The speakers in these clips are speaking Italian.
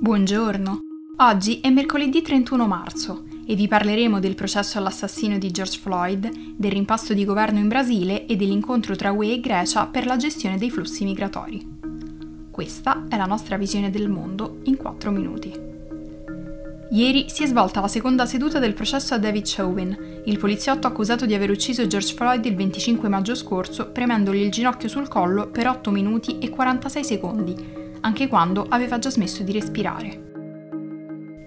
Buongiorno. Oggi è mercoledì 31 marzo e vi parleremo del processo all'assassino di George Floyd, del rimpasto di governo in Brasile e dell'incontro tra UE e Grecia per la gestione dei flussi migratori. Questa è la nostra visione del mondo in 4 minuti. Ieri si è svolta la seconda seduta del processo a David Chauvin, il poliziotto accusato di aver ucciso George Floyd il 25 maggio scorso premendogli il ginocchio sul collo per 8 minuti e 46 secondi, anche quando aveva già smesso di respirare.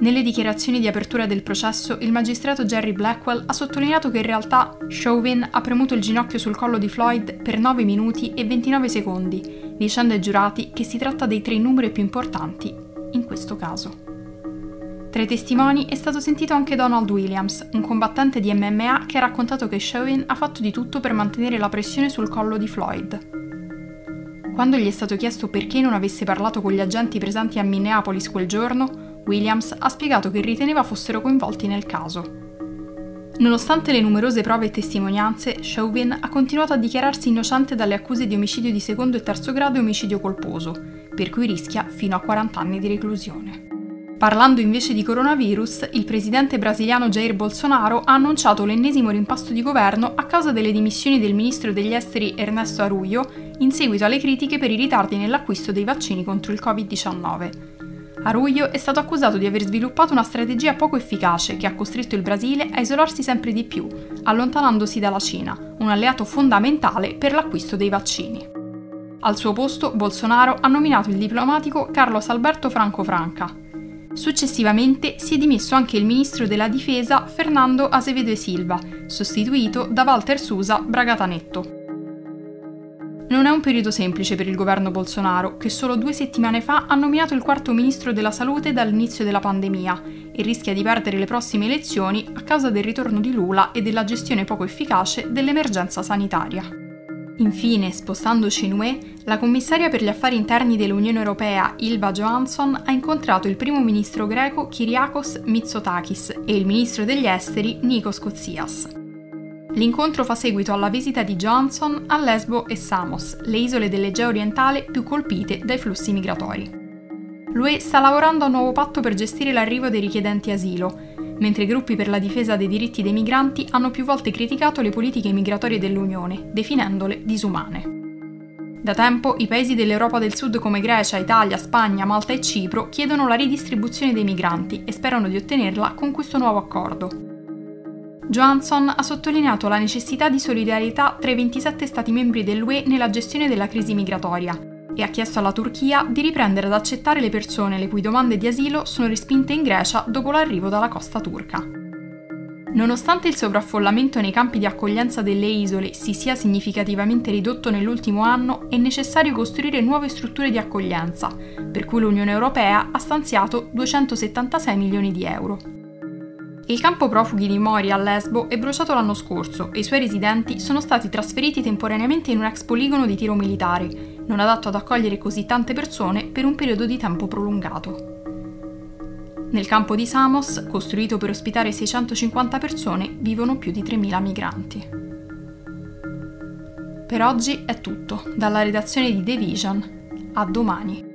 Nelle dichiarazioni di apertura del processo, il magistrato Jerry Blackwell ha sottolineato che in realtà Chauvin ha premuto il ginocchio sul collo di Floyd per 9 minuti e 29 secondi, dicendo ai giurati che si tratta dei tre numeri più importanti in questo caso. Tra i testimoni è stato sentito anche Donald Williams, un combattente di MMA che ha raccontato che Chauvin ha fatto di tutto per mantenere la pressione sul collo di Floyd. Quando gli è stato chiesto perché non avesse parlato con gli agenti presenti a Minneapolis quel giorno, Williams ha spiegato che riteneva fossero coinvolti nel caso. Nonostante le numerose prove e testimonianze, Chauvin ha continuato a dichiararsi innocente dalle accuse di omicidio di secondo e terzo grado e omicidio colposo, per cui rischia fino a 40 anni di reclusione. Parlando invece di coronavirus, il presidente brasiliano Jair Bolsonaro ha annunciato l'ennesimo rimpasto di governo a causa delle dimissioni del ministro degli esteri Ernesto Arroyo in seguito alle critiche per i ritardi nell'acquisto dei vaccini contro il Covid-19. Arroyo è stato accusato di aver sviluppato una strategia poco efficace che ha costretto il Brasile a isolarsi sempre di più, allontanandosi dalla Cina, un alleato fondamentale per l'acquisto dei vaccini. Al suo posto Bolsonaro ha nominato il diplomatico Carlos Alberto Franco Franca, Successivamente si è dimesso anche il ministro della difesa Fernando Azevedo e Silva, sostituito da Walter Susa Bragatanetto. Non è un periodo semplice per il governo Bolsonaro, che solo due settimane fa ha nominato il quarto ministro della salute dall'inizio della pandemia e rischia di perdere le prossime elezioni a causa del ritorno di Lula e della gestione poco efficace dell'emergenza sanitaria. Infine, spostandoci in UE, la commissaria per gli affari interni dell'Unione Europea, Ilva Johansson, ha incontrato il primo ministro greco Kyriakos Mitsotakis e il ministro degli esteri Nikos Kotsias. L'incontro fa seguito alla visita di Johansson a Lesbo e Samos, le isole dell'Egeo orientale più colpite dai flussi migratori. L'UE sta lavorando a un nuovo patto per gestire l'arrivo dei richiedenti asilo, mentre i gruppi per la difesa dei diritti dei migranti hanno più volte criticato le politiche migratorie dell'Unione, definendole disumane. Da tempo i paesi dell'Europa del Sud come Grecia, Italia, Spagna, Malta e Cipro chiedono la ridistribuzione dei migranti e sperano di ottenerla con questo nuovo accordo. Johansson ha sottolineato la necessità di solidarietà tra i 27 Stati membri dell'UE nella gestione della crisi migratoria e ha chiesto alla Turchia di riprendere ad accettare le persone le cui domande di asilo sono respinte in Grecia dopo l'arrivo dalla costa turca. Nonostante il sovraffollamento nei campi di accoglienza delle isole si sia significativamente ridotto nell'ultimo anno, è necessario costruire nuove strutture di accoglienza, per cui l'Unione Europea ha stanziato 276 milioni di euro. Il campo profughi di Moria a Lesbo è bruciato l'anno scorso e i suoi residenti sono stati trasferiti temporaneamente in un ex poligono di tiro militare, non adatto ad accogliere così tante persone per un periodo di tempo prolungato. Nel campo di Samos, costruito per ospitare 650 persone, vivono più di 3.000 migranti. Per oggi è tutto, dalla redazione di The Vision. A domani.